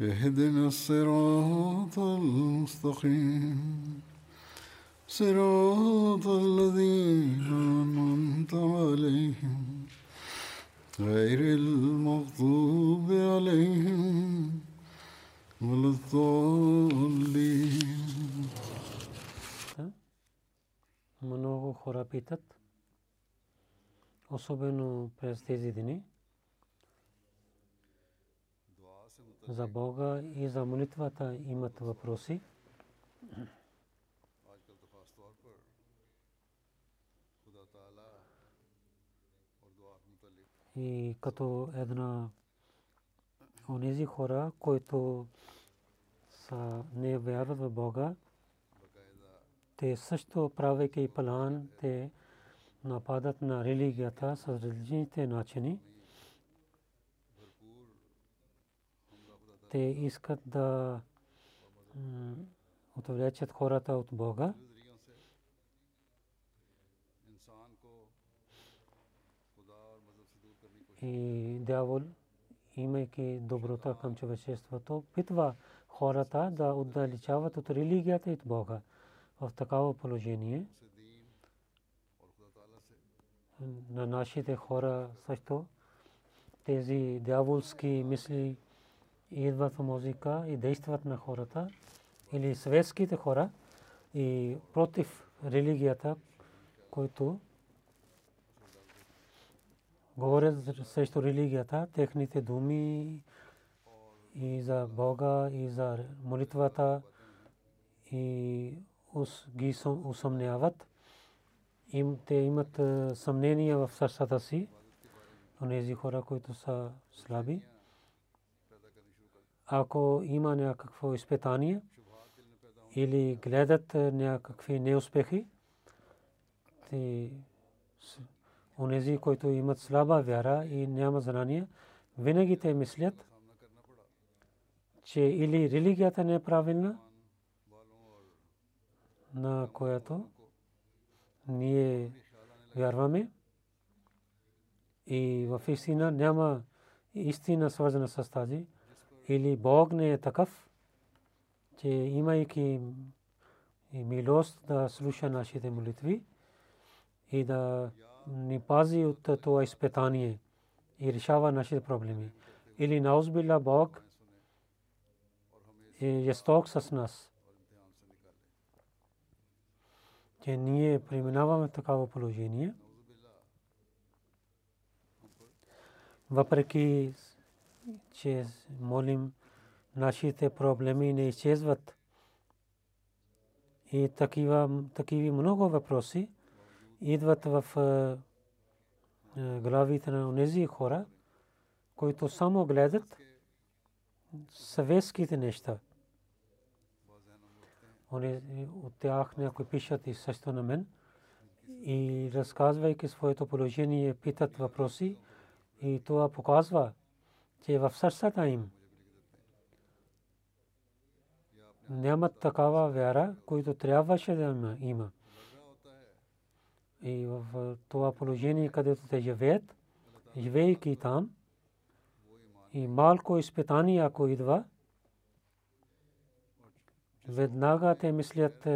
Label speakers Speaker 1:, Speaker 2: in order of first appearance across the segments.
Speaker 1: اهدنا الصراط المستقيم صراط الذين أنعمت عليهم غير المغضوب عليهم ولا الضالين
Speaker 2: Много хора питат, особено през тези дни, за Бога и за молитвата имат въпроси. И като една онези хора, които са не вярват в Бога, те също правейки план, те нападат на религията с различните начини. Те искат да отвлечат хората от Бога. И дявол, имайки доброта към човечеството, питва хората да отдалечават от религията и от Бога. В такава положение на нашите хора също тези дяволски мисли идват в музика и действат на хората или светските хора и против религията, които говорят срещу религията, техните думи и за Бога, и за молитвата, и ги усъмняват. Им, те имат съмнения в сърцата си, онези хора, които са слаби. Ако има някакво изпитание или гледат някакви неуспехи, онези, които имат слаба вяра и няма знания, винаги те мислят, че или религията не е правилна, на която ние вярваме и в истина няма истина свързана с тази, или Бог не е такъв, че имайки милост да слуша нашите молитви и да ни пази от това изпитание и решава нашите проблеми. Или наузбилла Бог е жесток с нас. Че ние преминаваме такава положение. Въпреки, че молим, нашите проблеми не изчезват. И такива, такива много въпроси идват в главите на тези хора, които само гледат съветските неща. От тях някои пишат и също на мен и разказвайки своето положение, питат въпроси и това показва, че в сърцата им нямат такава вяра, която трябваше да има. И в това положение, където те живеят, живеейки там, и малко изпитание, ако идва, веднага те мислят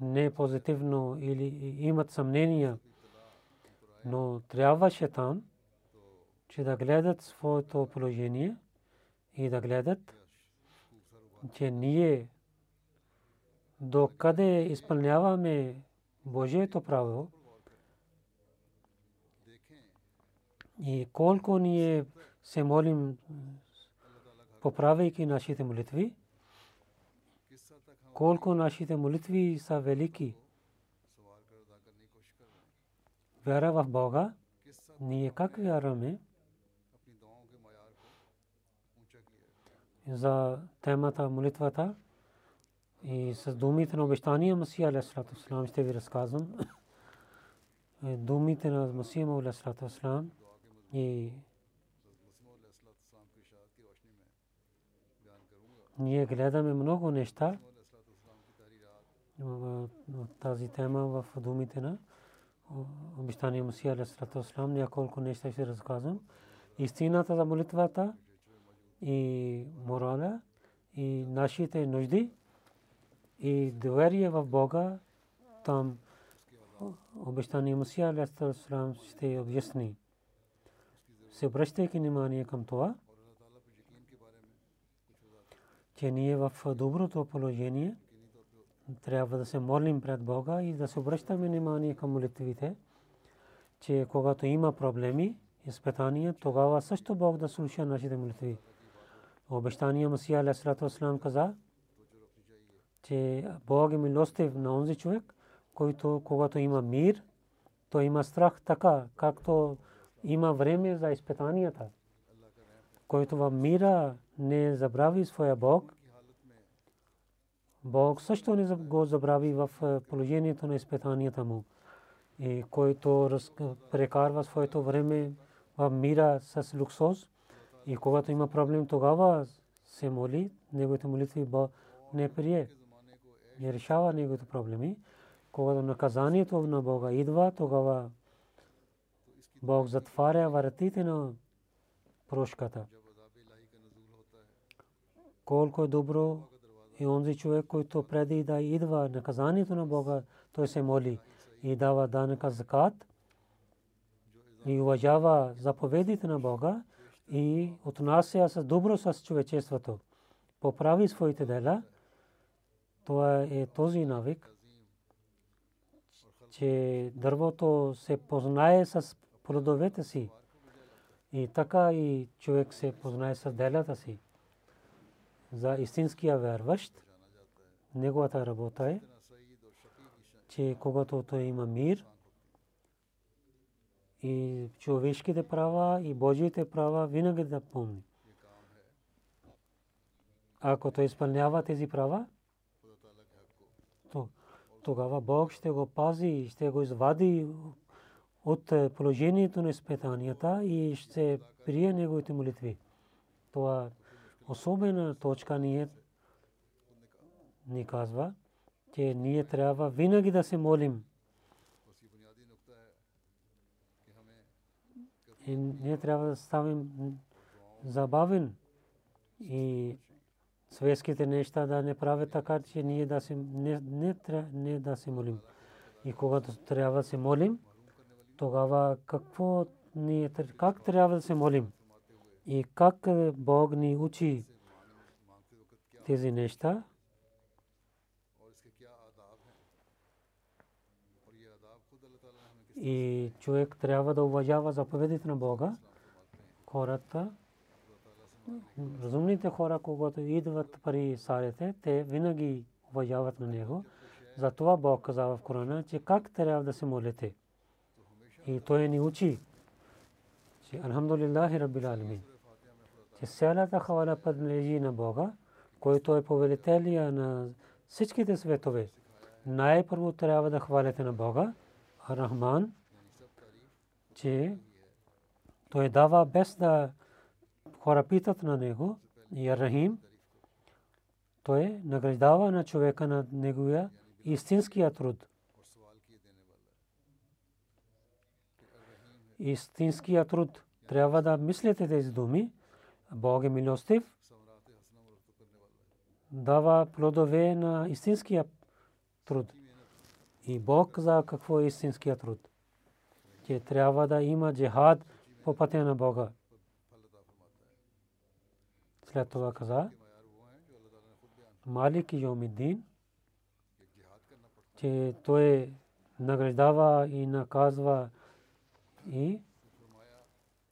Speaker 2: не позитивно или имат съмнения, но трябваше там, че да гледат своето положение и да гледат, че ние до къде изпълняваме Божието право и колко ние се молим, поправяйки нашите молитви, колко нашите молитви са велики. Вяра в Бога, ние как вярваме за темата молитвата и с думите на обещания Масия Алейхиссалату Вассалам ще ви разказвам. Думите на Масия Алейхиссалату Вассалам и ние гледаме много неща тази тема в думите на обещания Масия Алейхиссалату Вассалам. Няколко неща ще разказвам. Истината за молитвата и морала и нашите нужди и доверие в Бога, там обещания Мусия Алейхиссалам ще обясни. Се обръщайки внимание към това, че ние в доброто положение трябва да се молим пред Бога и да се обръщаме внимание към молитвите, че когато има проблеми, изпитания, тогава също Бог да слуша нашите молитви. Обещания Масия Алейхиссалам каза, че Бог е милостив на онзи човек, който когато има мир, то има страх така, както има време за изпитанията. Който в мира не забрави своя Бог, Бог също не го забрави в е, положението на изпитанията му. И който прекарва своето време в мира с луксоз, и когато има проблем, тогава се моли, неговите молитви не прие не решава неговите проблеми. Когато наказанието на Бога идва, тогава Бог затваря вратите на прошката. Колко е добро и онзи човек, който преди да идва наказанието на Бога, той се моли и дава данъка закат и уважава заповедите на Бога и отнася с добро с човечеството. Поправи своите дела – това е този навик, че дървото се познае с плодовете си. И така и човек се познае с делята си. За истинския вярващ, неговата работа е, че когато той има мир и човешките права и Божиите права винаги да помни. Ако той изпълнява тези права, тогава Бог ще го пази, ще го извади от е, положението на изпитанията и ще прие неговите молитви. Това особена точка ни, е, ни казва, че ние трябва винаги да се молим. И ние трябва да ставим забавен и светските неща да не правят така, че ние да се, не, не, не да се молим. И когато трябва да се молим, тогава какво ние, как трябва да се молим? И как Бог ни учи тези неща? И човек трябва да уважава заповедите на Бога. Хората разумните хора, когато идват пари сарите, те винаги уважават на него. Затова Бог каза в Корана, че как трябва да се молите. И той ни учи, че Алхамдулиллахи Раббил Аламин, че цялата хвала принадлежи на Бога, който е повелителя на всичките светове. Най-първо трябва да хвалите на Бога, Рахман, че той дава без да хора питат на него, и Рахим, той награждава на човека на неговия истинския труд. Истинския труд. Трябва да мислите тези думи. Бог е милостив. Дава плодове на истинския труд. И Бог за какво е истинския труд. Че трябва да има джихад по пътя на Бога. след това каза Малик Йомиддин, че той награждава и наказва и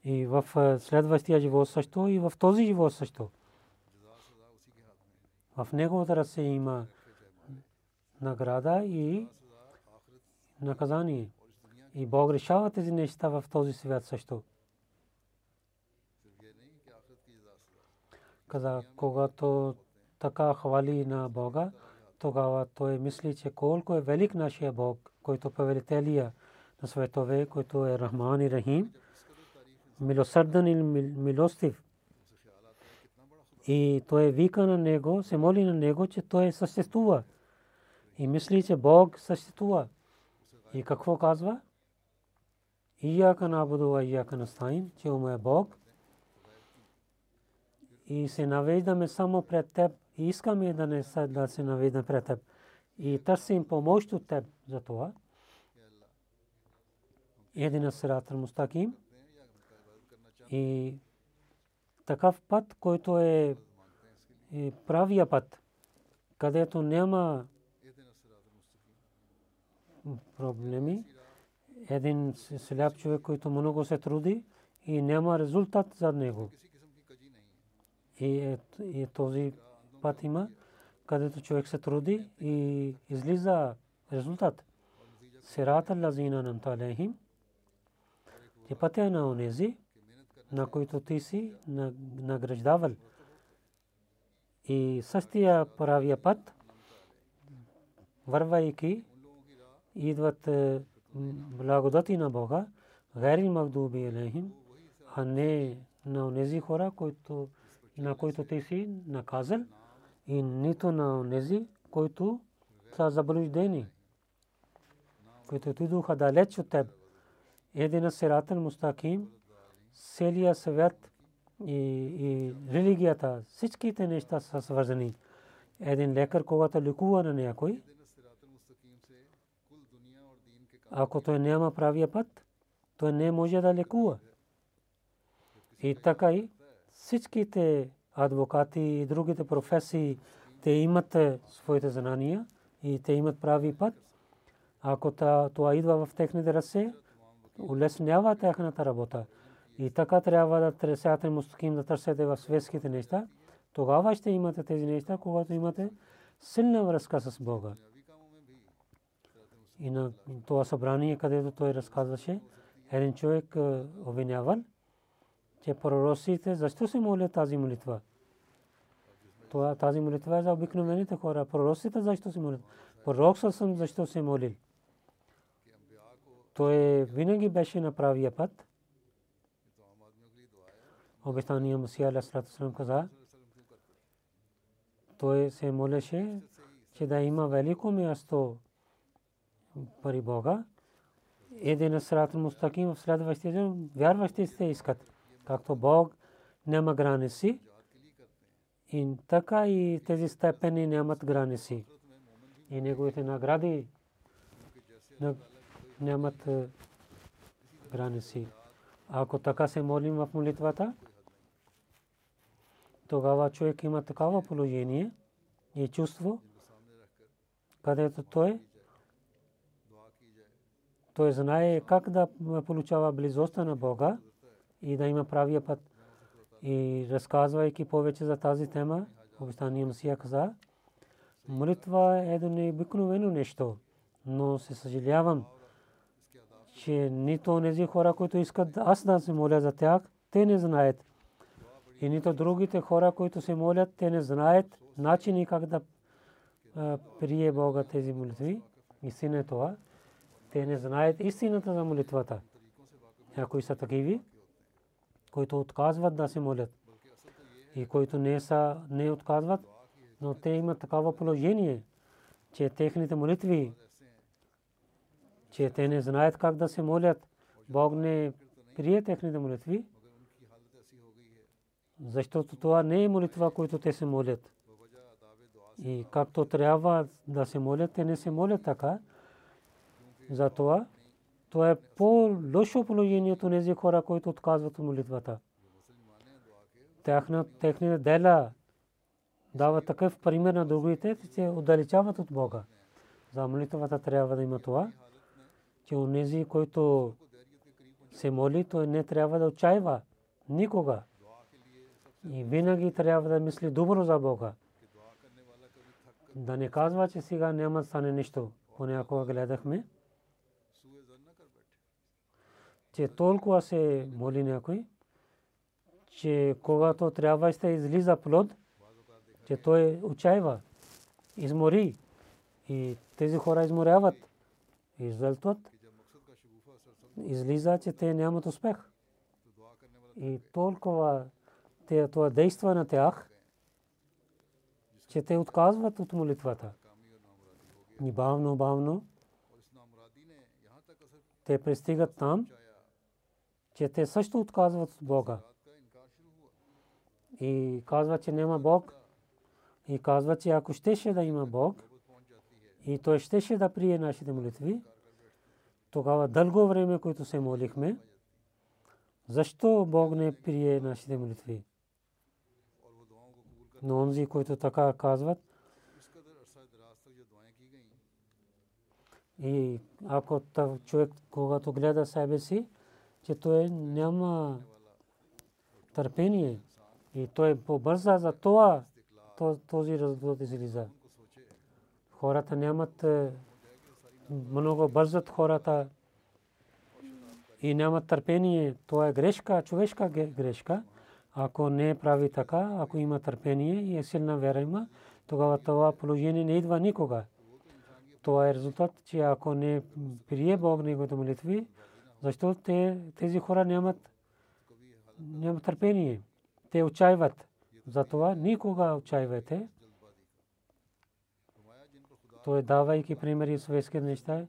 Speaker 2: и в следващия живот също и в този живот също. В неговата ръце има награда и наказание. И Бог решава тези неща в този свят също. Каза, когато така хвали на Бога, тогава той мисли, че колко е велик нашия Бог, който повелителия на светове, който е Рахман и Рахим, милосърден и милостив. И той вика на него, се моли на него, че той съществува. И мисли, че Бог съществува. И какво казва? Ияка набуду ва ияка настаин, че ума е Бог. И се навеждаме само пред теб. И искаме да не да се навеждаме пред теб. И търсим помощ от теб за това. Един сират мустаким. И такъв път, който е, е правия път, където няма проблеми. Един сляп човек, който много се труди и няма резултат за него. И, е, и този път има, където човек се труди и излиза резултат. Сирата лазина намталехим. И пътя на онези, на които ти си награждавал. И същия правия път, вървайки, идват е, благодати на Бога, гайри магдуби алейхим, а не на тези хора, които, на които ти си наказал, и нито на тези, които са заблуждени, които отидоха далеч от теб. Един сиратен мустаким, целия свят и, и религията, всичките неща са свързани. Един лекар, когато лекува на някой, ако той няма правия път, той не може да лекува. И така и всичките адвокати и другите професии, те имат своите знания и те имат прави път. Ако това идва в техните ръце, улеснява тяхната работа. И така трябва да търсяте мустаким да търсете в светските неща. Тогава ще имате тези неща, когато имате силна връзка с Бога. И на това събрание, където той разказваше, един човек обвинявал, че пророците защо се молят тази молитва? Това, тази молитва е за обикновените хора. Пророците защо се молят? Пророк съм защо се молил? Той винаги беше на правия път обещания Мусия Алейхиссалам каза, той се молеше, че да има велико място пари Бога. Един срат мустаким в следващите вярващите искат. Както Бог няма граници, и така и тези степени нямат граници. И неговите награди нямат граници. Ако така се молим в молитвата, тогава човек има такава положение и чувство, където той той знае как да получава близостта на Бога и да има правия път. И разказвайки повече за тази тема, обещания Мсия каза, молитва е едно необикновено нещо, но се съжалявам, че нито тези хора, които искат аз да се моля за тях, те не знаят и нито другите хора, които се молят, те не знаят начини как да прие Бога тези молитви. Истина е това. Те не знаят истината за молитвата. Някои са такиви, които отказват да се молят. И които не, са, не отказват, но те имат такава положение, че техните молитви, че те не знаят как да се молят. Бог не прие техните молитви защото това не е молитва, която те се молят. И както трябва да се молят, те не се молят така. Затова това е по-лошо положението на тези хора, които отказват молитвата. тяхна техните дела дава такъв пример на другите, че отдалечават от Бога. За молитвата трябва да има това, че онези, които се моли, той не трябва да отчаива никога. И винаги трябва да мисли добро за Бога. Да не казва, че сега няма стане нищо. Понякога гледахме, че толкова се моли някой, че когато трябва да излиза плод, че той отчаива, измори. И тези хора изморяват, излътват. Излиза, че те нямат успех. И толкова те, това действа на тях, че те отказват от молитвата. И бавно, бавно те пристигат там, че те също отказват от Бога. И казват, че няма Бог. И казва, че ако щеше да има Бог, и той щеше да прие нашите молитви, тогава дълго време, които се молихме, защо Бог не прие нашите молитви? Но онзи, които така казват, и ако човек, когато гледа себе си, че той няма търпение и той побърза за това, този резултат излиза. Хората нямат е, много бързат хората и нямат търпение. Това е грешка, човешка грешка. Ако не прави така, ако има търпение и е силна вера има, тогава това положение не идва никога. Това е резултат, че ако не прие Бог неговите молитви, защото те, тези хора нямат, нямат търпение. Те отчаиват. Затова никога отчаивайте. Той давайки примери светски неща,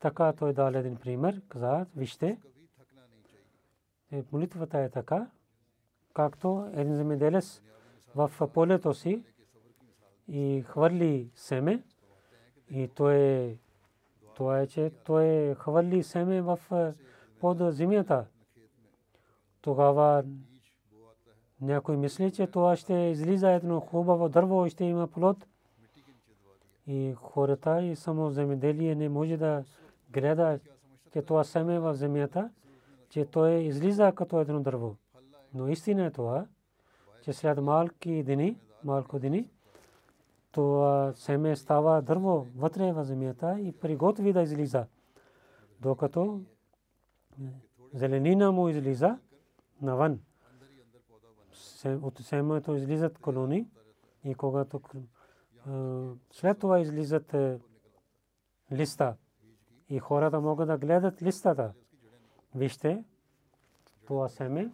Speaker 2: така той даде един пример, каза, вижте, е, молитвата е така, както един земеделец в полето си и хвърли семе и той това е, че той хвърли семе в под земята. Тогава някой мисли, че това ще излиза едно хубаво дърво и ще има плод. И хората и само земеделие не може да гледа, че това семе в земята, че той излиза като едно дърво. Но истина е това, че след малки дни, малко дни, това семе става дърво вътре в земята и приготви да излиза. Докато зеленина му излиза навън от семето излизат колони и когато след това излизат е, листа и хората могат да гледат листата. Вижте, това семе,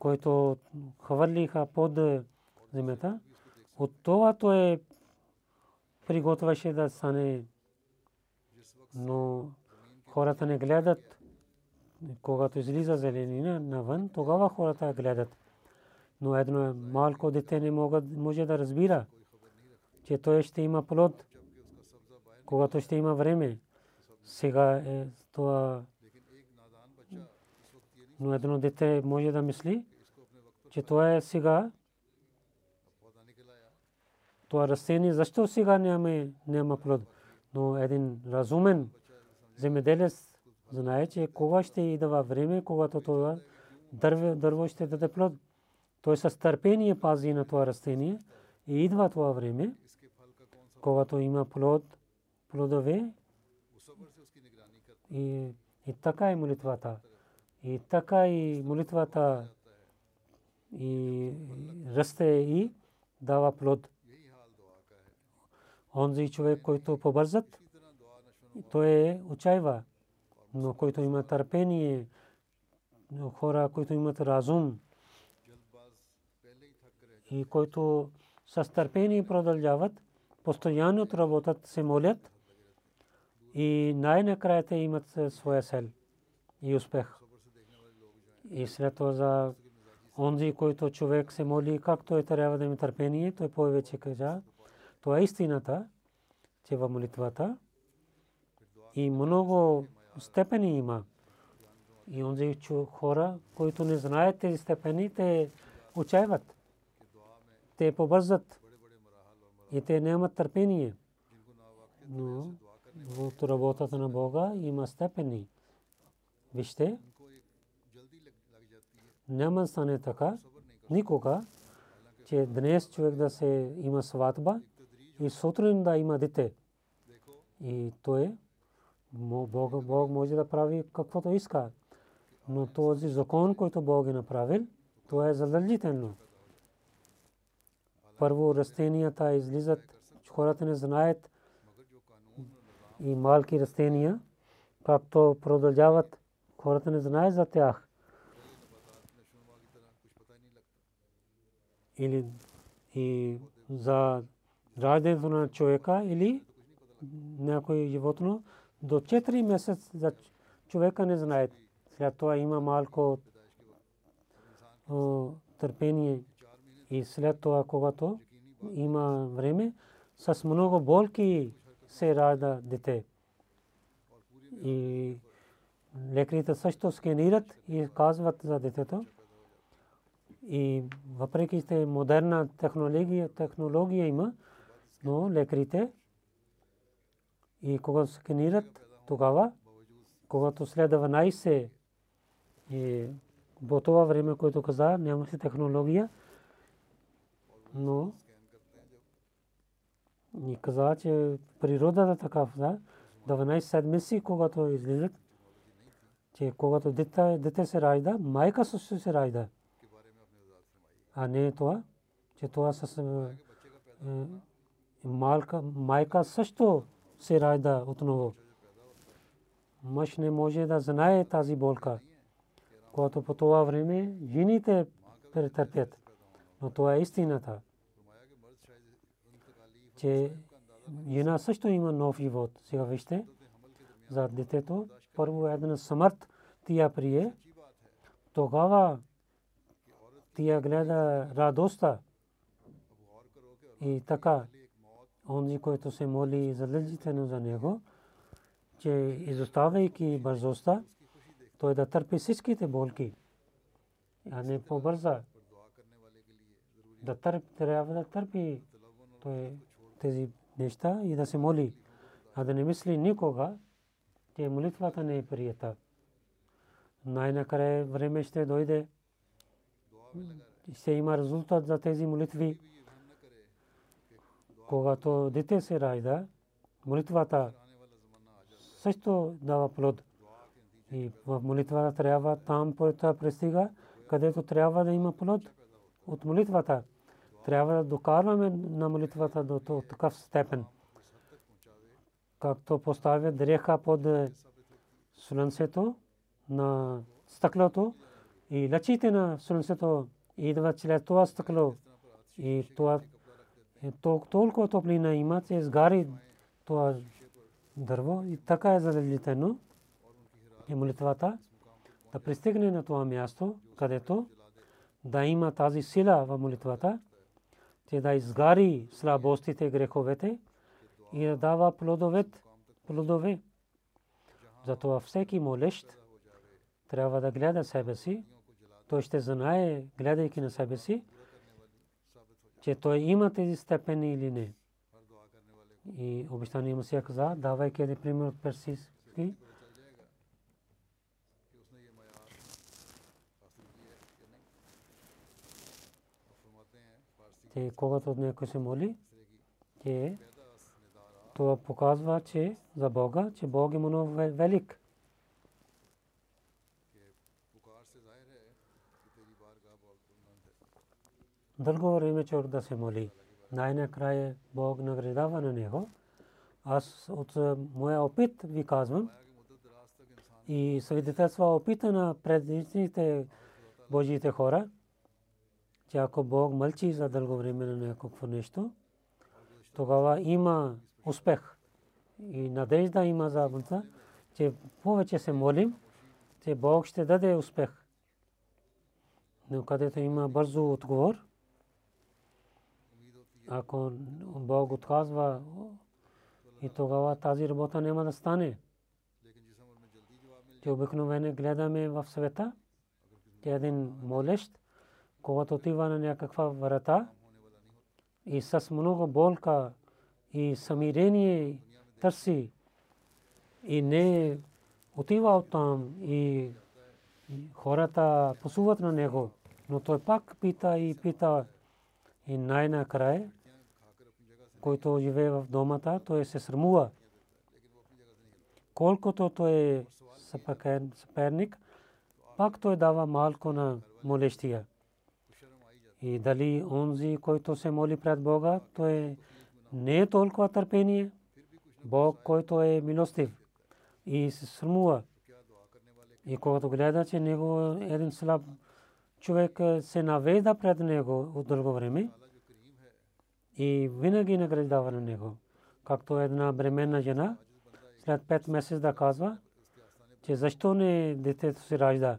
Speaker 2: който хвърлиха под земята, от това то е приготвяше да стане, но хората не гледат когато излиза зеленина навън, тогава хората гледат. Но едно е малко дете не могат, може да разбира, че той ще има плод, когато ще има време. Сега е това. Но едно дете може да мисли, че това е сега. Това растение, защо сега няма, няма плод? Но един разумен земеделец знае, че кога ще идва време, когато това дърво ще даде плод. Той с търпение пази на това растение и идва това време, когато има плод, плодове и, и така е молитвата. И така и молитвата и расте и дава плод. Онзи човек, който побързат, той е отчаива но който има търпение, хора, които имат разум и които с търпение продължават, постоянно работят, се молят и най-накрая те имат своя сел и успех. И след това за онзи, който човек се моли, както е трябва да има търпение, той повече каза. Това е истината, че в молитвата и много степени има. И онзи хора, които не знаят тези степени, те отчаиват. Те побързат. И те нямат търпение. Но в работата на Бога има степени. Вижте, няма стане така никога, че днес човек да се има сватба и сутрин да има дете. И то е, Бог, Бог може да прави каквото иска. Но този закон, който Бог е направил, то е задължително. Първо растенията излизат, хората не знаят и малки растения, както продължават, хората не знаят за тях. Или и за раждането на човека или някой животно до 4 месеца за човека не знае. След това има малко търпение и след това, когато има време, с много болки се ражда дете. И лекарите също сканират и казват за детето. И въпреки че модерна технология, технология има, но лекарите и когато сканират, тогава, когато следва 12 и по това време, което каза, нямаше технология, но ни каза, че природата такава, да, 12 седмици, когато излизат, че когато дете, се ражда, майка също се ражда. А не това, че това с е, малка, майка също се ражда отново. Мъж не може да знае тази болка, когато по това време жените претърпят. Но това е истината че жена също има нов живот. Сега вижте, за детето, първо една смърт тия прие, тогава тия гледа радостта и така, онзи, който се моли задължително за него, че изоставяйки бързостта, той да търпи всичките болки, а не по-бърза. Да търпи, трябва да търпи той тези неща и да се моли, а да не мисли никога, че молитвата не е прията. Най-накрая време ще дойде, ще има резултат за тези молитви. Когато дете се ражда, молитвата също дава плод. И в молитвата трябва там пристига, където трябва да има плод от молитвата трябва да докарваме на молитвата до такъв степен. Както поставя дреха под слънцето на стъклото и лъчите на слънцето идват чрез това стъкло. И това е толкова топлина има, че изгари това дърво и така е задължително и молитвата да пристигне на това място, където да има тази сила в молитвата че да изгари слабостите, греховете и да дава плодовет, плодове. Затова всеки молещ трябва да гледа себе си. Той ще знае, гледайки на себе си, че той има тези степени или не. И обещание му се каза, давайки един пример от персийски, че когато някой се моли, че това показва, че за Бога, че Бог е много велик. Дълго време човек да се моли. Най-накрая Бог награждава на него. Аз от моя опит ви казвам и свидетелства опита на предишните Божиите хора – че ако Бог мълчи за дълго време на някакво нещо, тогава има успех. И надежда има за бъдта, че повече се молим, че Бог ще даде успех. Но където има бързо отговор, ако Бог отказва, и тогава тази работа няма да стане. че обикновено гледаме в света, че един молещ, когато отива на някаква врата и с много болка и самирение търси. И не отива от там и хората посуват на него, но той пак пита и пита. И най-накрая, който живее в домата, той се срамува. Колкото той е съперник, пак той дава малко на молещия. И дали онзи, който се моли пред Бога, той не е толкова търпение. Бог, който е милостив и се срамува. И когато гледа, че него един слаб човек се наведа пред него от дълго време и винаги награждава на него. Както една бременна жена след 5 месеца да казва, че защо не детето се ражда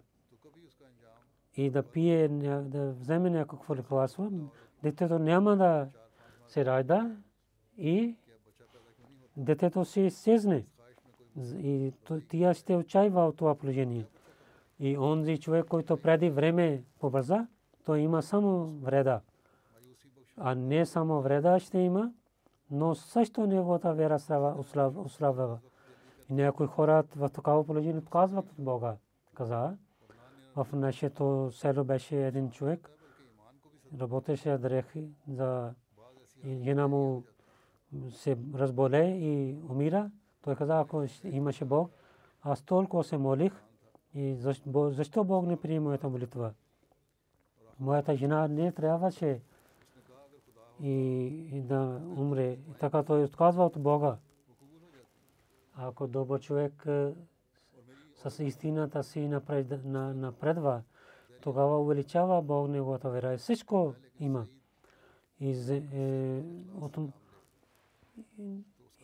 Speaker 2: и да пие, да вземе някакво лекарство, детето няма да се ражда и детето се изчезне. И тя ще отчаива от това положение. И онзи човек, който преди време побърза, той има само вреда. А не само вреда ще има, но също неговата вера ослабва. Някои хора в такава положение казват от Бога. Каза, в нашето село беше един човек, работеше дрехи за жена му се разболе и умира. Той каза, ако имаше Бог, аз толкова се молих и защо Бог не приема моята молитва? Моята жена не трябваше и да умре. Така той отказва от Бога. Ако добър човек с истината си напредва, тогава увеличава Бог неговата вера. Всичко има. И е,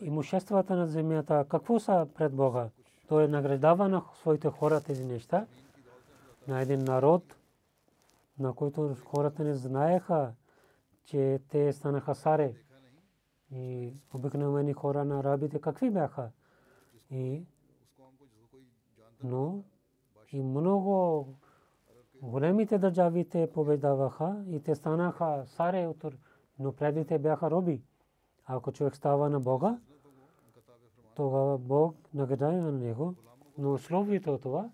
Speaker 2: имуществата на земята, какво са пред Бога? Той е награждава на своите хора тези неща. На един народ, на който хората не знаеха, че те станаха саре. И обикновени хора на арабите какви бяха? И но и много големите държави те побеждаваха и те станаха саре, но преди те бяха роби. Ако човек става на Бога, тогава Бог награждава на него. Но условието е това,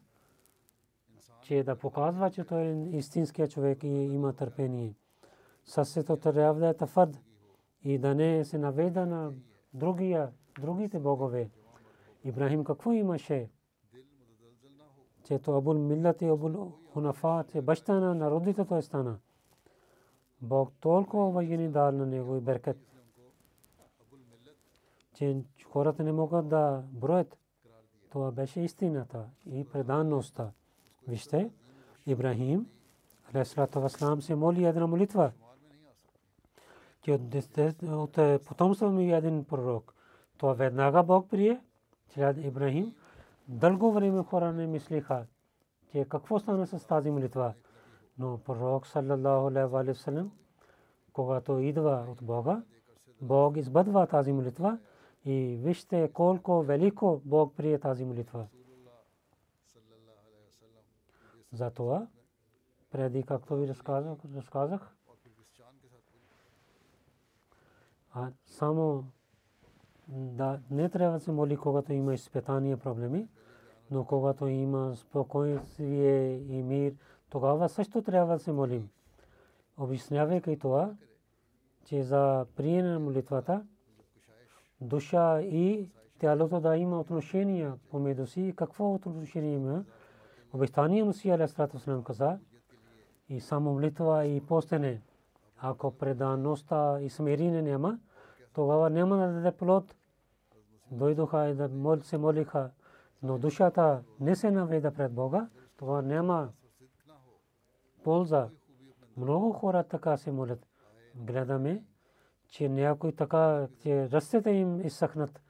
Speaker 2: че да показва, че той е истинският човек и има търпение. Сърцето трябва да е твърд и да не се наведа на другия, другите богове. Ибрахим какво имаше? Че то Абул Миллат и Абул Хунафа, че баща на народите той стана. Бог толкова вагини дал на него и беркет че хората не могат да броят. Това беше истината и преданността. Вижте, Ибрахим, алейхиссалату вассалам, се моли една молитва, че от потомство ми един пророк. Това веднага Бог прие, че Ибрахим, дълго време хора не мислиха, че какво стана с тази молитва. Но пророк, саллаллаху алейхи ва салlam, когато идва от Бога, Бог избъдва тази молитва и вижте колко велико Бог прие тази молитва. Затова, преди както ви разказах, разказах а само да не трябва да се моли, когато има изпитания проблеми, но когато има спокойствие и мир, тогава също трябва да се молим. Обяснявайки това, че за приене на молитвата, душа и тялото да има отношения помежду си. Какво отношение има? Обещание Мусия Алейхиссалату Вассалам каза и само молитва и постене. Ако предаността и смирение няма, тогава няма да даде плод. Дойдоха и да мол, се молиха, но душата не се наведа пред Бога, тогава няма полза. Много хора така се молят. Гледаме, че някой така, че ръцете им изсъхнат,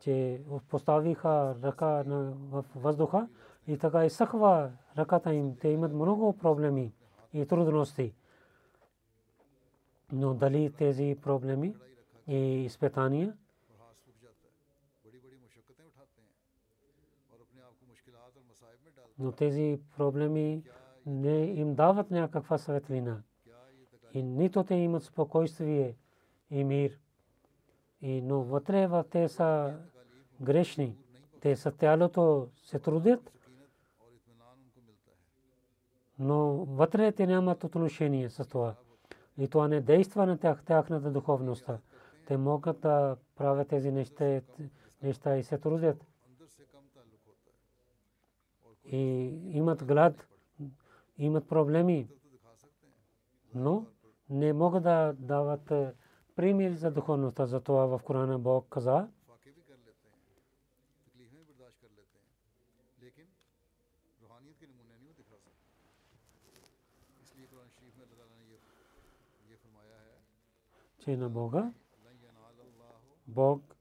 Speaker 2: че поставиха ръка в въздуха и така изсъхва ръката им. Те имат много проблеми и трудности. Но дали тези проблеми и изпитания Но тези проблеми не им дават някаква светлина. И нито те имат спокойствие и мир. И, но вътре в те са грешни. Те са тялото се трудят, но вътре те нямат отношение с това. И това не действа на тях, тяхната духовност. Те могат да правят тези неща, неща и се трудят. И имат глад, имат проблеми, но не могат да дават пример за духовността. Затова в Корана Бог каза, че на Бога. Бог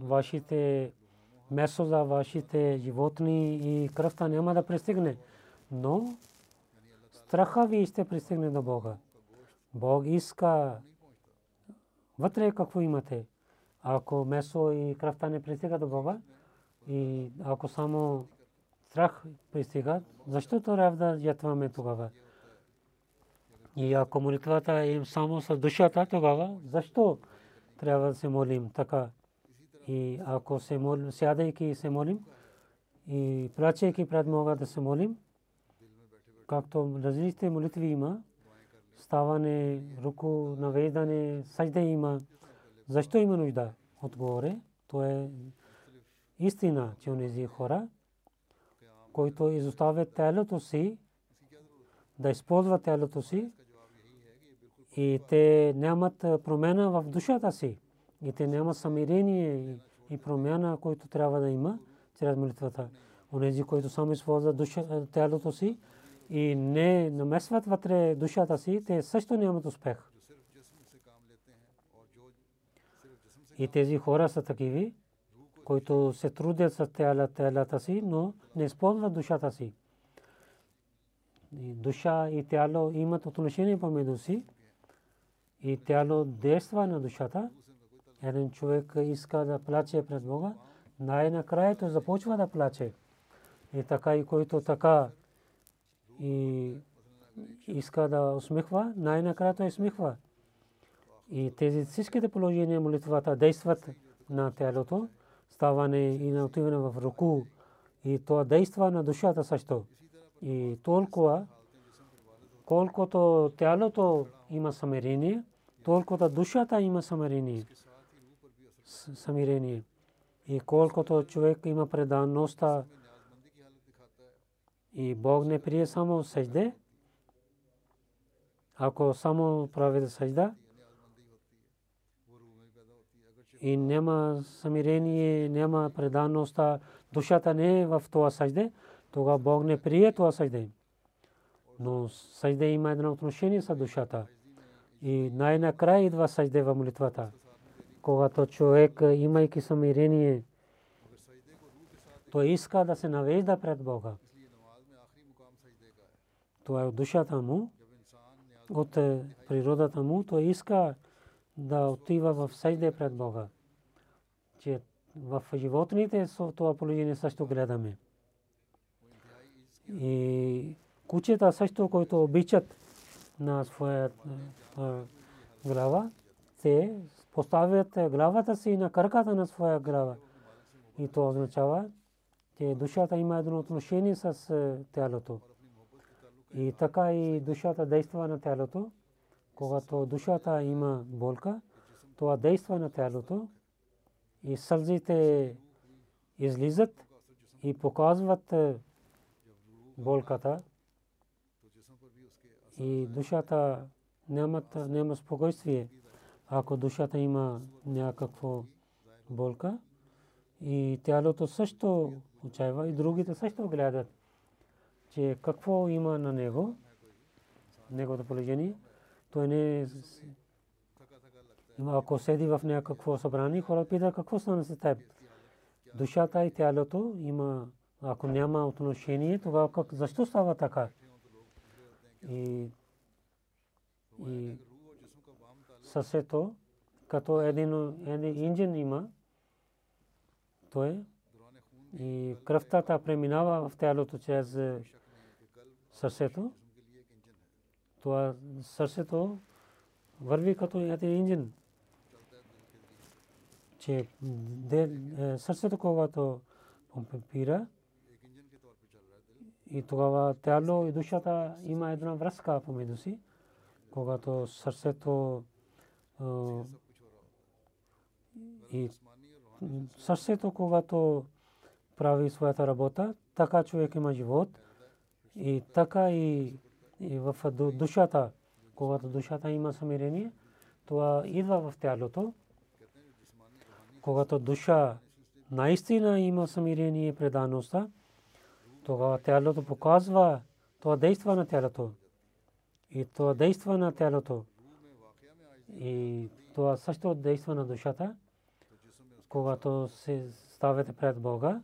Speaker 2: вашите месо за вашите животни и кръвта няма да пристигне. Но страха ви ще пристигне до Бога. Бог иска вътре какво имате. Ако месо и кръвта не пристига до Бога и ако само страх пристига, защо трябва да ятваме тогава? И ако молитвата е само с душата, тогава защо трябва да се молим така? И ако се молим, сядайки се молим и плачейки пред Бога да се молим, както различните молитви има, ставане, руку, навеждане, сажда има. Защо има нужда? Отгоре, то е истина, че онези хора, които изоставят тялото си, да използват тялото си, и те нямат промяна в душата си. И те нямат самирение и промяна, който трябва да има чрез молитвата. Онези, които само използват тялото си и не намесват вътре душата си, те също нямат успех. И тези хора са такиви, които се трудят с тялата си, но не използват душата си. Душа и тяло имат отношение помежду си и тяло действа на душата. Един човек иска да плаче пред Бога, най-накрая той започва да плаче. И така и който така и иска да усмихва, най-накрая той усмихва. И тези всичките положения молитвата действат на тялото, ставане и на отиване в руку. И това действа на душата също. И толкова, колкото тялото има самирение, толкова душата има самирение. Самирение. И колкото човек има преданността и Бог не прие само съжде, ако само прави да съжда и няма самирение, няма преданността, душата не е в това съжде, тогава Бог не прие това съжде. Но съжде има едно отношение с душата. И най-накрая идва съжде в молитвата. Когато човек, имайки самирение, той иска да се навежда пред Бога. Това е от душата му, от природата му, той иска да отива в съжде пред Бога. Че в животните това положение също гледаме. И кучета също, които обичат на своя глава, те поставят главата си на краката на своя глава. И то означава, че душата има едно отношение с тялото. И така и душата действа на тялото. Когато душата има болка, това действа на тялото и сълзите излизат и показват болката и душата нямат, няма спокойствие, ако душата има някакво болка. И тялото също отчаива и другите също гледат, че какво има на него, неговото положение. Той не има, ако седи в някакво събрание, хора питат какво стана с теб. Душата и тялото има, ако няма отношение, тогава как, защо става така? И, и съсето, като един, един инжен има, той и кръвта преминава в тялото чрез сърцето. Това сърцето върви като един инжин. Че сърцето, когато помпира, и тогава тяло и душата има една връзка помежду си. Когато сърцето и сърцето, когато прави своята работа, така човек има живот и така и, и в душата, когато душата има самирение, това идва в тялото. Когато душа наистина има самирение и предаността, тогава тялото показва, това действа на тялото. И това действа на тялото. И това също действа на душата, когато се ставате пред Бога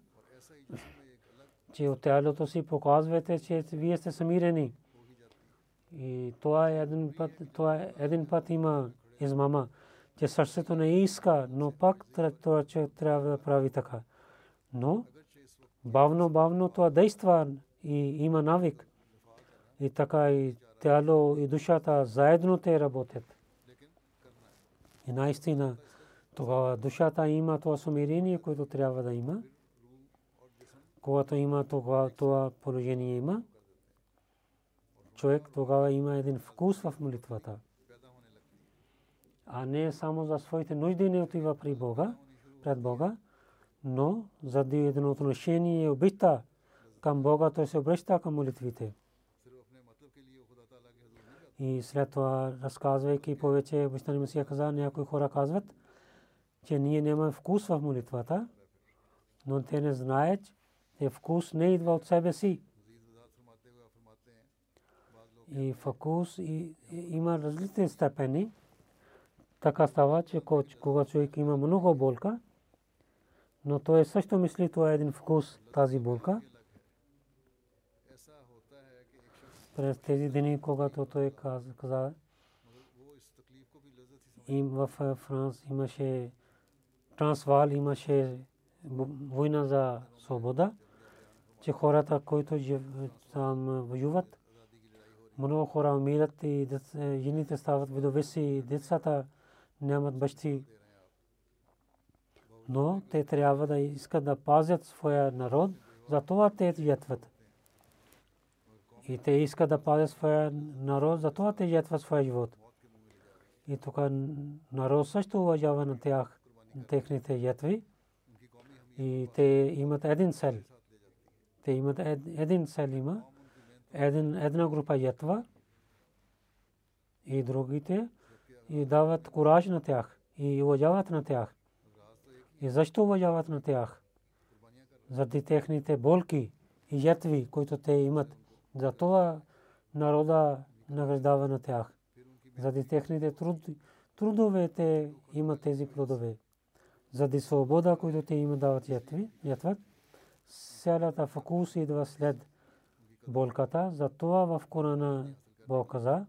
Speaker 2: че от тялото си показвате, че вие сте самирени. И това е един път, това е един път има измама, че сърцето не иска, но пак това, че трябва да прави така. Но бавно, бавно това действа и има навик. И така и тяло и душата заедно те работят. И наистина тогава душата има това сумирение, което трябва да има когато има това, това положение има, човек тогава има един вкус в молитвата. А не само за своите нужди не отива при Бога, пред Бога, но заради едно отношение и обичта към Бога, той се обръща към молитвите. И след това, разказвайки повече, обичтани Месия каза, някои хора казват, че ние нямаме вкус в молитвата, но те не знаят, е вкус не идва от себе си. И и, има различни степени. Така става, че когато човек има много болка, но той също мисли, това е един вкус, тази болка. През тези дни, когато той каза, и в Франс имаше Трансвал, имаше война за свобода че хората, които там воюват, много хора умират и жените стават видовеси и децата нямат бащи. Но те трябва да искат да пазят своя народ, затова те ятват. И те искат да пазят своя народ, затова те ятват своя живот. И тук народ също уважава на тях, техните ятви. И те имат един цел – те имат един цел има, един, една група ятва и другите и дават кураж на тях и уважават на тях. И защо уважават на тях? Заради техните болки и ятви, които те имат. За това народа награждава на тях. Заради техните труд, трудове те имат тези плодове. Заради свобода, които те имат дават ятви, ятват цялата фокус идва след болката. Затова в Корана Бог каза,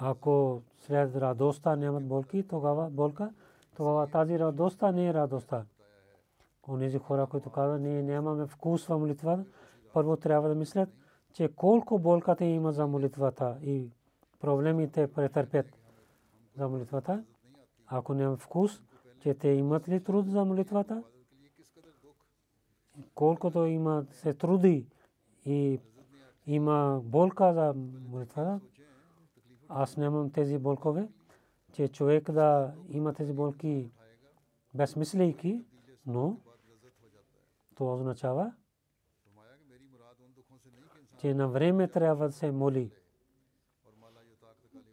Speaker 2: ако след радостта нямат болки, тогава болка, тогава тази радостта не е радостта. Онези хора, които казват, ние нямаме вкус в молитва, първо трябва да мислят, че колко болката има за молитвата и проблемите претърпят за молитвата. Ако няма вкус, че те имат ли труд за молитвата? Колкото има се труди и има болка за молитвата, аз нямам тези болкове, че човек да има тези болки безмислейки, но това означава, че на време трябва да се моли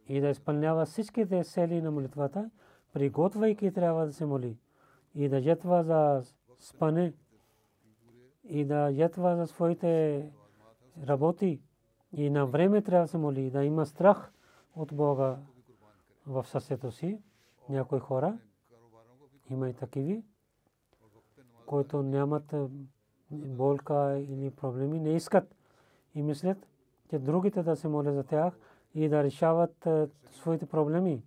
Speaker 2: и да изпълнява всичките сели на молитвата, приготвяйки трябва да се моли. И да jetва за спане и да jetва за своите работи. И на време трябва да се моли, да има страх от Бога в сърцето си. Някои хора, има и такиви, които нямат болка или проблеми, не искат и мислят, че другите да се молят за тях и да решават своите проблеми.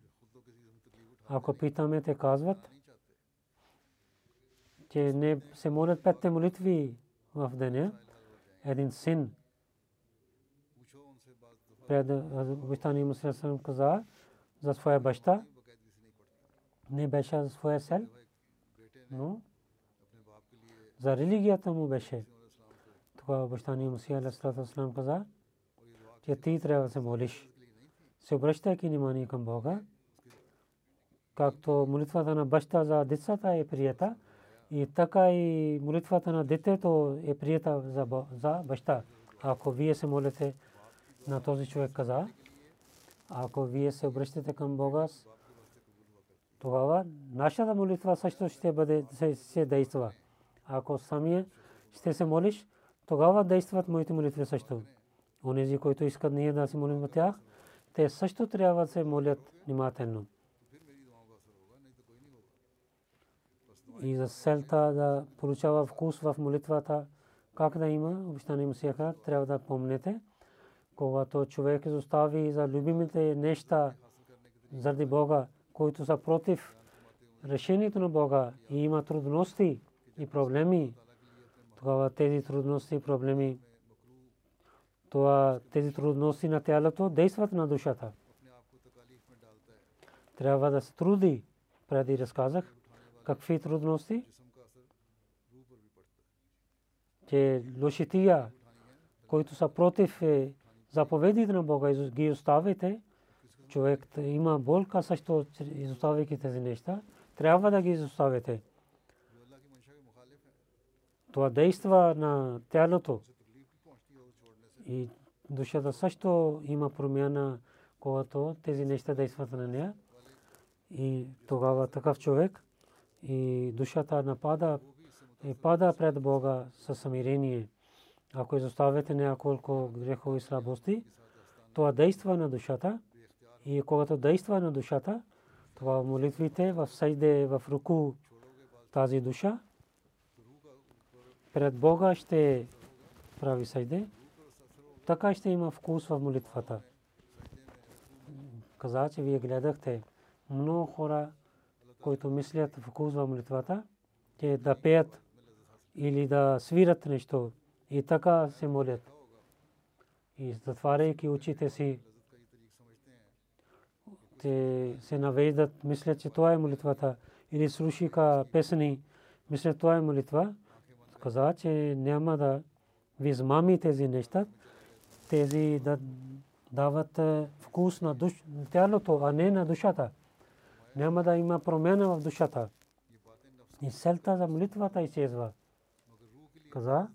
Speaker 2: Ако питаме, те казват, че не се молят петте молитви в деня. Един син пред обещания Мусилам каза за своя баща. Не беше за своя сел, но за религията му беше. Това обещание Мусилам каза, че ти трябва да се молиш. Се обръщайки внимание към Бога, както молитвата на баща за децата е прията, и така и молитвата на детето е прията за баща. Ако вие се молите на този човек каза, ако вие се обръщате към Бога, тогава нашата молитва също ще бъде се действа. Ако самия ще се молиш, тогава действат моите молитви също. Онези, които искат ние да се молим тях, те също трябва да се молят внимателно. И за селта да получава вкус в молитвата, как да има, обещание му трябва да помнете, когато човек изостави за любимите неща заради Бога, които са против решението на Бога и има трудности и проблеми, тогава тези трудности и проблеми това тези трудности на тялото действат на душата. Трябва да се труди, преди разказах, какви трудности, че лошития, които са против е, заповедите на Бога, ги оставите, човек има болка също, изоставяйки тези неща, трябва да ги изоставите. Това действа на тялото. И душата също има промяна, когато тези неща действат на нея. И тогава такъв човек и душата напада и пада пред Бога със самирение. Ако изоставяте няколко грехови слабости, това действа на душата. И когато действа на душата, това молитвите в сайде, в руку тази душа, пред Бога ще прави сайде така ще има вкус в молитвата. Каза, че вие гледахте много хора, които мислят вкус в молитвата, че да пеят или да свират нещо и така се молят. И затваряйки очите си, те се навеждат, мислят, че това е молитвата. Или слушаха песни, мислят, това е молитва. Каза, че няма да ви измами тези неща, тези да дават е, вкус на душ, тялото, а не на душата. Няма да има промяна в душата. И селта за молитвата изчезва. Каза,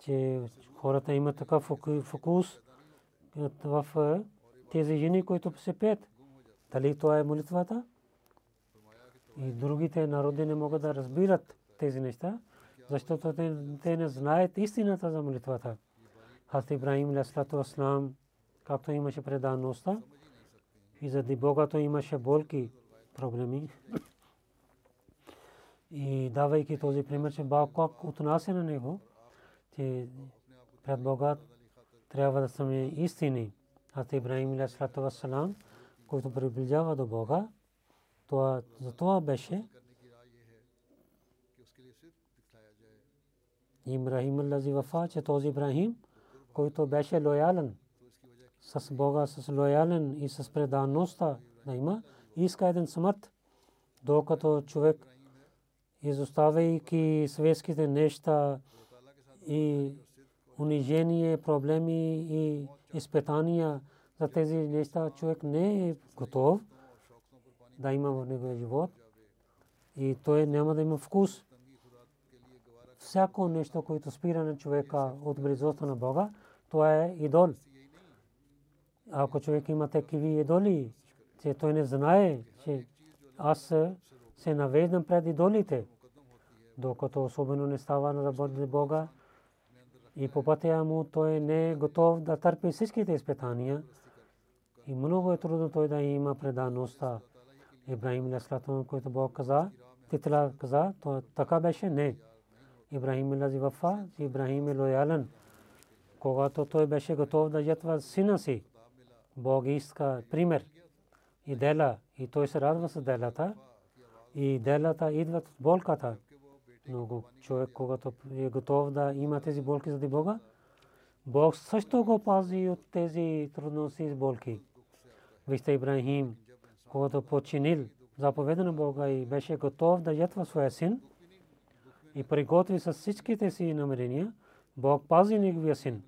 Speaker 2: че хората имат такъв фокус в е, тези жени, които се пеят. Дали това е молитвата? И другите народи не могат да разбират тези неща, защото те не знаят истината за молитвата. Хазрат Ибрахим Леслату Аслам, както имаше предаността, и заради Богато имаше болки, проблеми. И давайки този пример, че Бог отнася на него, че пред Бога трябва да сме истини. Хазрат Ибрахим Леслату Аслам, който приближава до Бога, това, за това беше Ибрахим Лази Вафа, че този Ибрахим който беше лоялен с Бога, с лоялен и с предаността да има, иска един смърт, докато човек изоставяйки светските неща и унижение, проблеми и изпитания за тези неща, човек не е готов да има в неговия живот и той няма да има вкус. Всяко нещо, което спира на човека от близостта на Бога, това е идол. Ако човек има такива идоли, че той не знае, че аз се навеждам пред идолите, докато особено не става на Бога и по пътя му той не е готов да търпи всичките изпитания и много е трудно той да има предаността. Ибрахим Леслатон, който Бог каза, Титла каза, то така беше не. Ибрахим Лази Вафа, Ибрахим е лоялен когато той беше готов да ятва сина си. Бог иска пример и дела и той се радва с делата. и делата идват от болката. Много човек, когато е готов да има тези болки заради Бога, Бог също го пази от тези трудности и болки. Вижте Ибрахим, когато починил заповеда на Бога и беше готов да ятва своя син и приготви с всичките си намерения, Бог пази неговия син.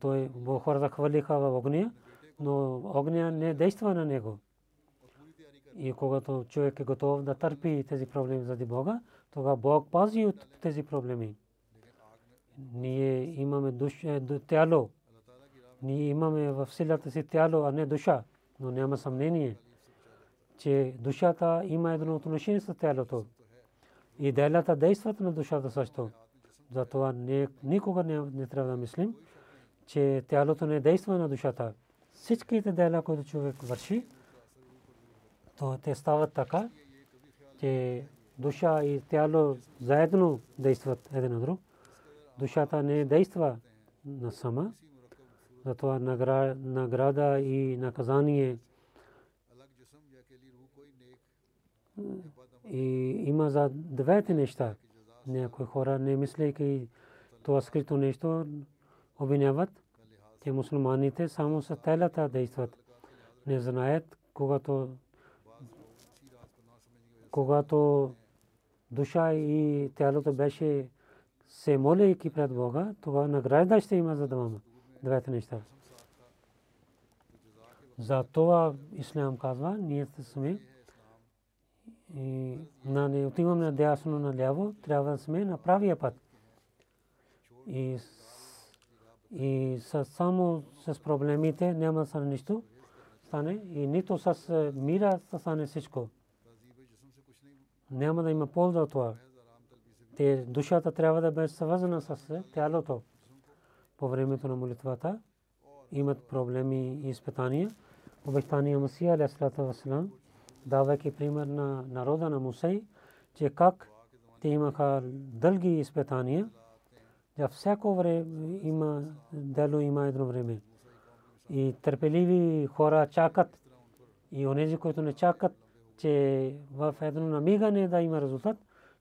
Speaker 2: Той Бог хората хвалиха в огня, но огня не действа на него. И когато човек е готов да търпи тези проблеми заради Бога, тогава Бог пази от тези проблеми. Ние имаме душа, тяло. Ние имаме в силата си тяло, а не душа. Но няма съмнение, че душата има едно отношение с тялото. И делята действат на душата също. Затова никога не, не трябва да мислим, че тялото не действа на душата. Всичките дела, които човек върши, то те стават така, че душа и тяло заедно действат един на друг. Душата не действа на сама. Затова награда и наказание и има за двете неща. Някои хора не мислейки това скрито нещо обвиняват, че мусулманите само с телата действат. Не знаят, когато когато душа и тялото беше се молейки пред Бога, тогава награда ще има за двама. Двете неща. За това Ислам казва, ние сме и на не отиваме на дясно на ляво, трябва да сме на правия път. И, и с, само с проблемите няма стане нищо, стане и нито с мира стане всичко. Няма да има полза от това. Те душата трябва да бъде свързана с тялото. По времето на молитвата имат проблеми и изпитания. Обещания Масия, алейхиссалату вассалам, давайки пример на народа на Мусей, че как те имаха дълги изпитания. За всяко време има дело има едно време. И търпеливи хора чакат и онези, които не чакат, че в едно намигане да има резултат,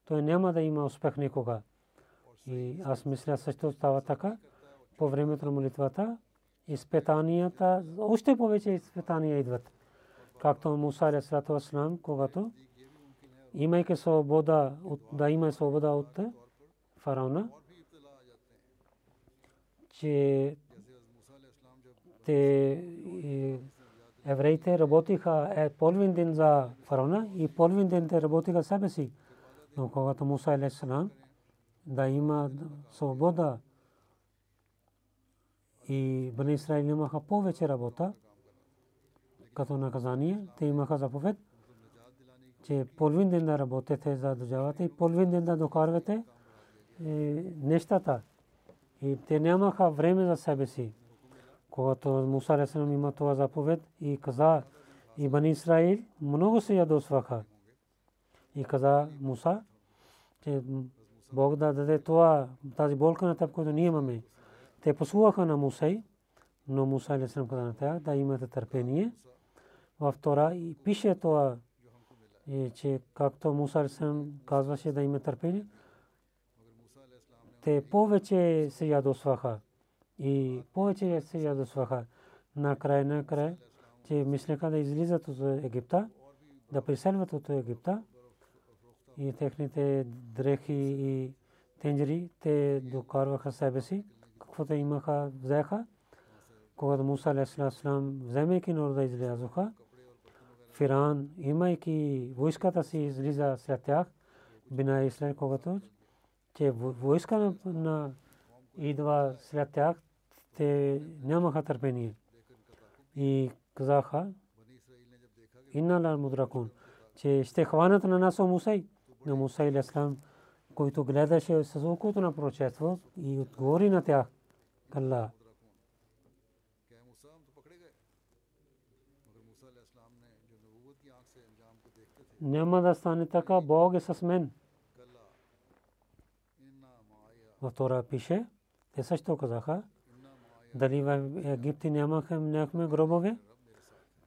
Speaker 2: той няма да има успех никога. И аз мисля също става така. По времето на молитвата, изпитанията, още повече изпитания идват. Както Муса алейхиссалату вассалам, когато имайки свобода, да има свобода от фараона, че те евреите работиха е половин ден за фараона и половин ден те работиха себе си. Но когато Муса алейхиссалам да има свобода и Бани Израил имаха повече работа, като наказание, те имаха заповед, че половин ден да работете за държавата и половин ден да докарвате е, нещата. И те нямаха време за себе си. Когато Муса Алейхиссалам има това заповед и каза, и Бани Израил много се ядосваха. И каза Муса, че Бог да даде това, тази болка на теб, която ние имаме. Те послуваха на Мусей, но Муса Алейхиссалам каза на тях да имате търпение. Във втора и пише това, че както Муса Алейхиссалам казваше да има търпение, те повече се ядосваха и повече се ядосваха. Накрая, накрая, че мислеха да излизат от Египта, да преселват от Египта и техните дрехи и тенджери, те докарваха себе си, каквото имаха, взеха. Когато Муса алейхиссалам, вземайки народа излязоха, Фиран, имайки войската си излиза след тях, бина и след когато, че войска на идва след тях, те нямаха търпение. И казаха, инна ла мудракун, че ще хванат на нас Мусей, на Мусей Леслам, който гледаше с окото на прочество и отговори на тях. Калла. Няма да стане така, Бог е с мен. Във втора пише, те също казаха, дали в Египти нямахме гробове.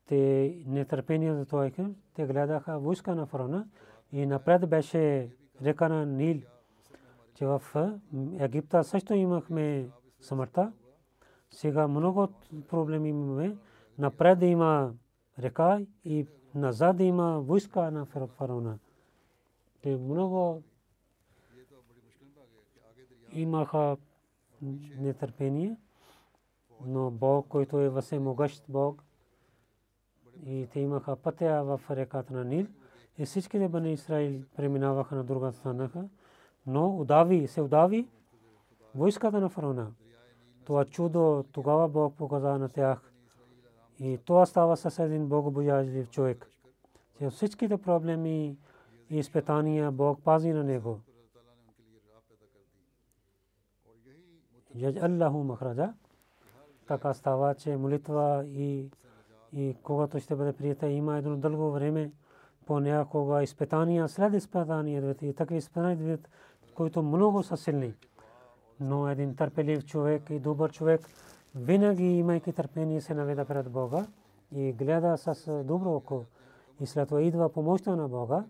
Speaker 2: те нетърпение за това, те гледаха войска на фараона и напред беше река на Нил, че в Египта също имахме смъртта. Сега много проблеми имаме. Напред има река и назад има войска на фараона. Те много имаха нетърпение, но Бог, който е всемогъщ Бог, и те имаха пътя в реката на Нил, и всичките бани Израил преминаваха на друга страна, но удави, се удави войската на фараона. Това чудо тогава Бог показа на тях. И това става с един богобоязлив човек. Че всичките проблеми и изпитания Бог пази на него. Аллаху махраджа. Така става, че молитва и, и когато ще бъде прията, има едно дълго време, понякога изпитания, след изпитания, и такива изпитания, които много са силни. Но един търпелив човек и добър човек, винаги имайки търпение, се наведа пред Бога и гледа с добро око. И след това идва помощта на Бога.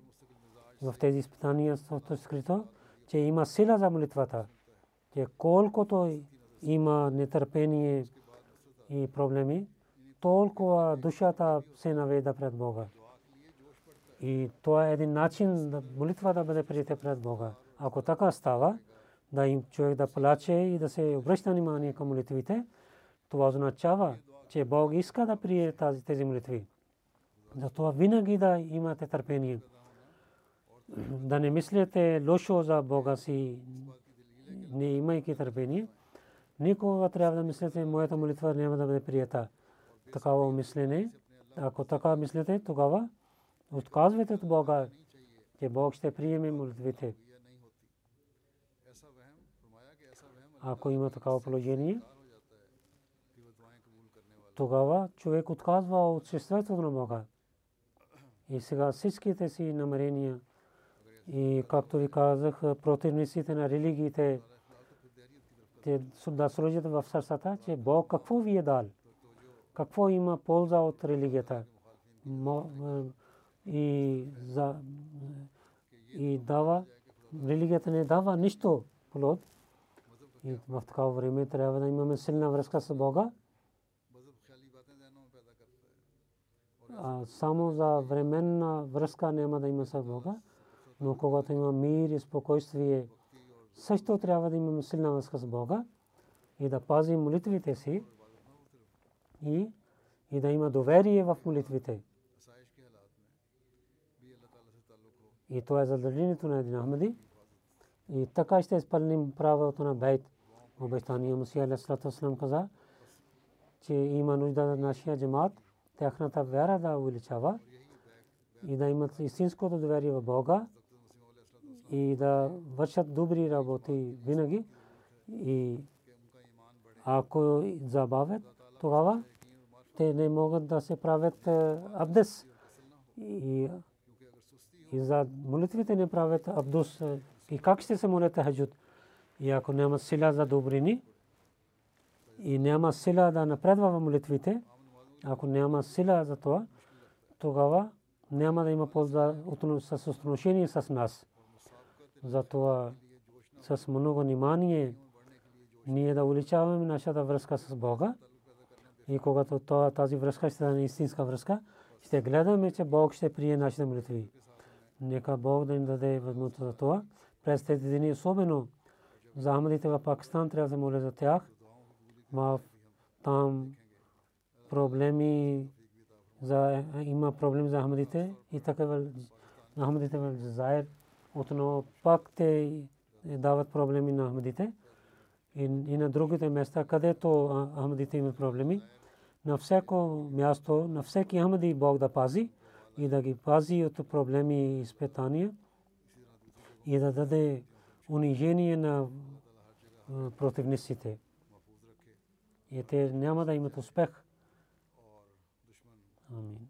Speaker 2: В тези изпитания е скрито, че има сила за молитвата че колкото има нетърпение и проблеми, толкова душата се наведа пред Бога. И това е един начин да молитва да бъде приета пред Бога. Ако така става, да им човек да плаче и да се обръща внимание към молитвите, това означава, че Бог иска да прие тази, тези молитви. Затова винаги да имате търпение. Да не мислите лошо за Бога си, не имайки търпение, никога трябва да мислите, моята молитва няма да бъде прията. Такава мислене, ако така мислите, тогава отказвайте от Бога, че Бог ще приеме молитвите. Ако има такава положение, тогава човек отказва от съществото на Бога. И сега всичките си намерения и както ви казах, противниците на религиите те да сложат в сърцата, че Бог какво ви е дал, какво има полза от религията и, за, и дава, религията не дава нищо плод. И в такава време трябва да имаме силна връзка с Бога. А само за временна връзка няма да има с Бога, но когато има мир и спокойствие, също трябва да имаме силна връзка с Бога и да пазим молитвите си и, и да има доверие в молитвите. И това е задължението на един Ахмади. И така ще изпълним правото на бейт. Обещания Мусия Алейхиссалату каза, че има нужда на нашия джамат, тяхната вяра да увеличава и да имат истинското доверие в Бога и да вършат добри работи винаги. И ако забавят, тогава те не могат да се правят абдес. И, и за молитвите не правят абдус. И как ще се молят хаджут? И ако няма сила за добрини, и няма сила да напредва в молитвите, ако няма сила за това, тогава няма да има полза с отношение с нас. Затова с много внимание ние да увеличаваме нашата връзка с Бога. И когато тази връзка ще стане истинска връзка, ще гледаме, че Бог ще прие нашите молитви. Нека Бог да им даде възможност за това. През тези дни, особено за Ахмадите в Пакистан, трябва да моля за тях. Там проблеми за, има проблеми за Ахмадите и така Ахмадите в Джазайр отново пак те дават проблеми на Ахмадите и, и на другите места, където Ахмадите имат проблеми. На всяко място, на всеки Ахмади Бог да пази и да ги пази от проблеми и изпитания и да даде унижение на противниците. И те няма да имат успех. Амин.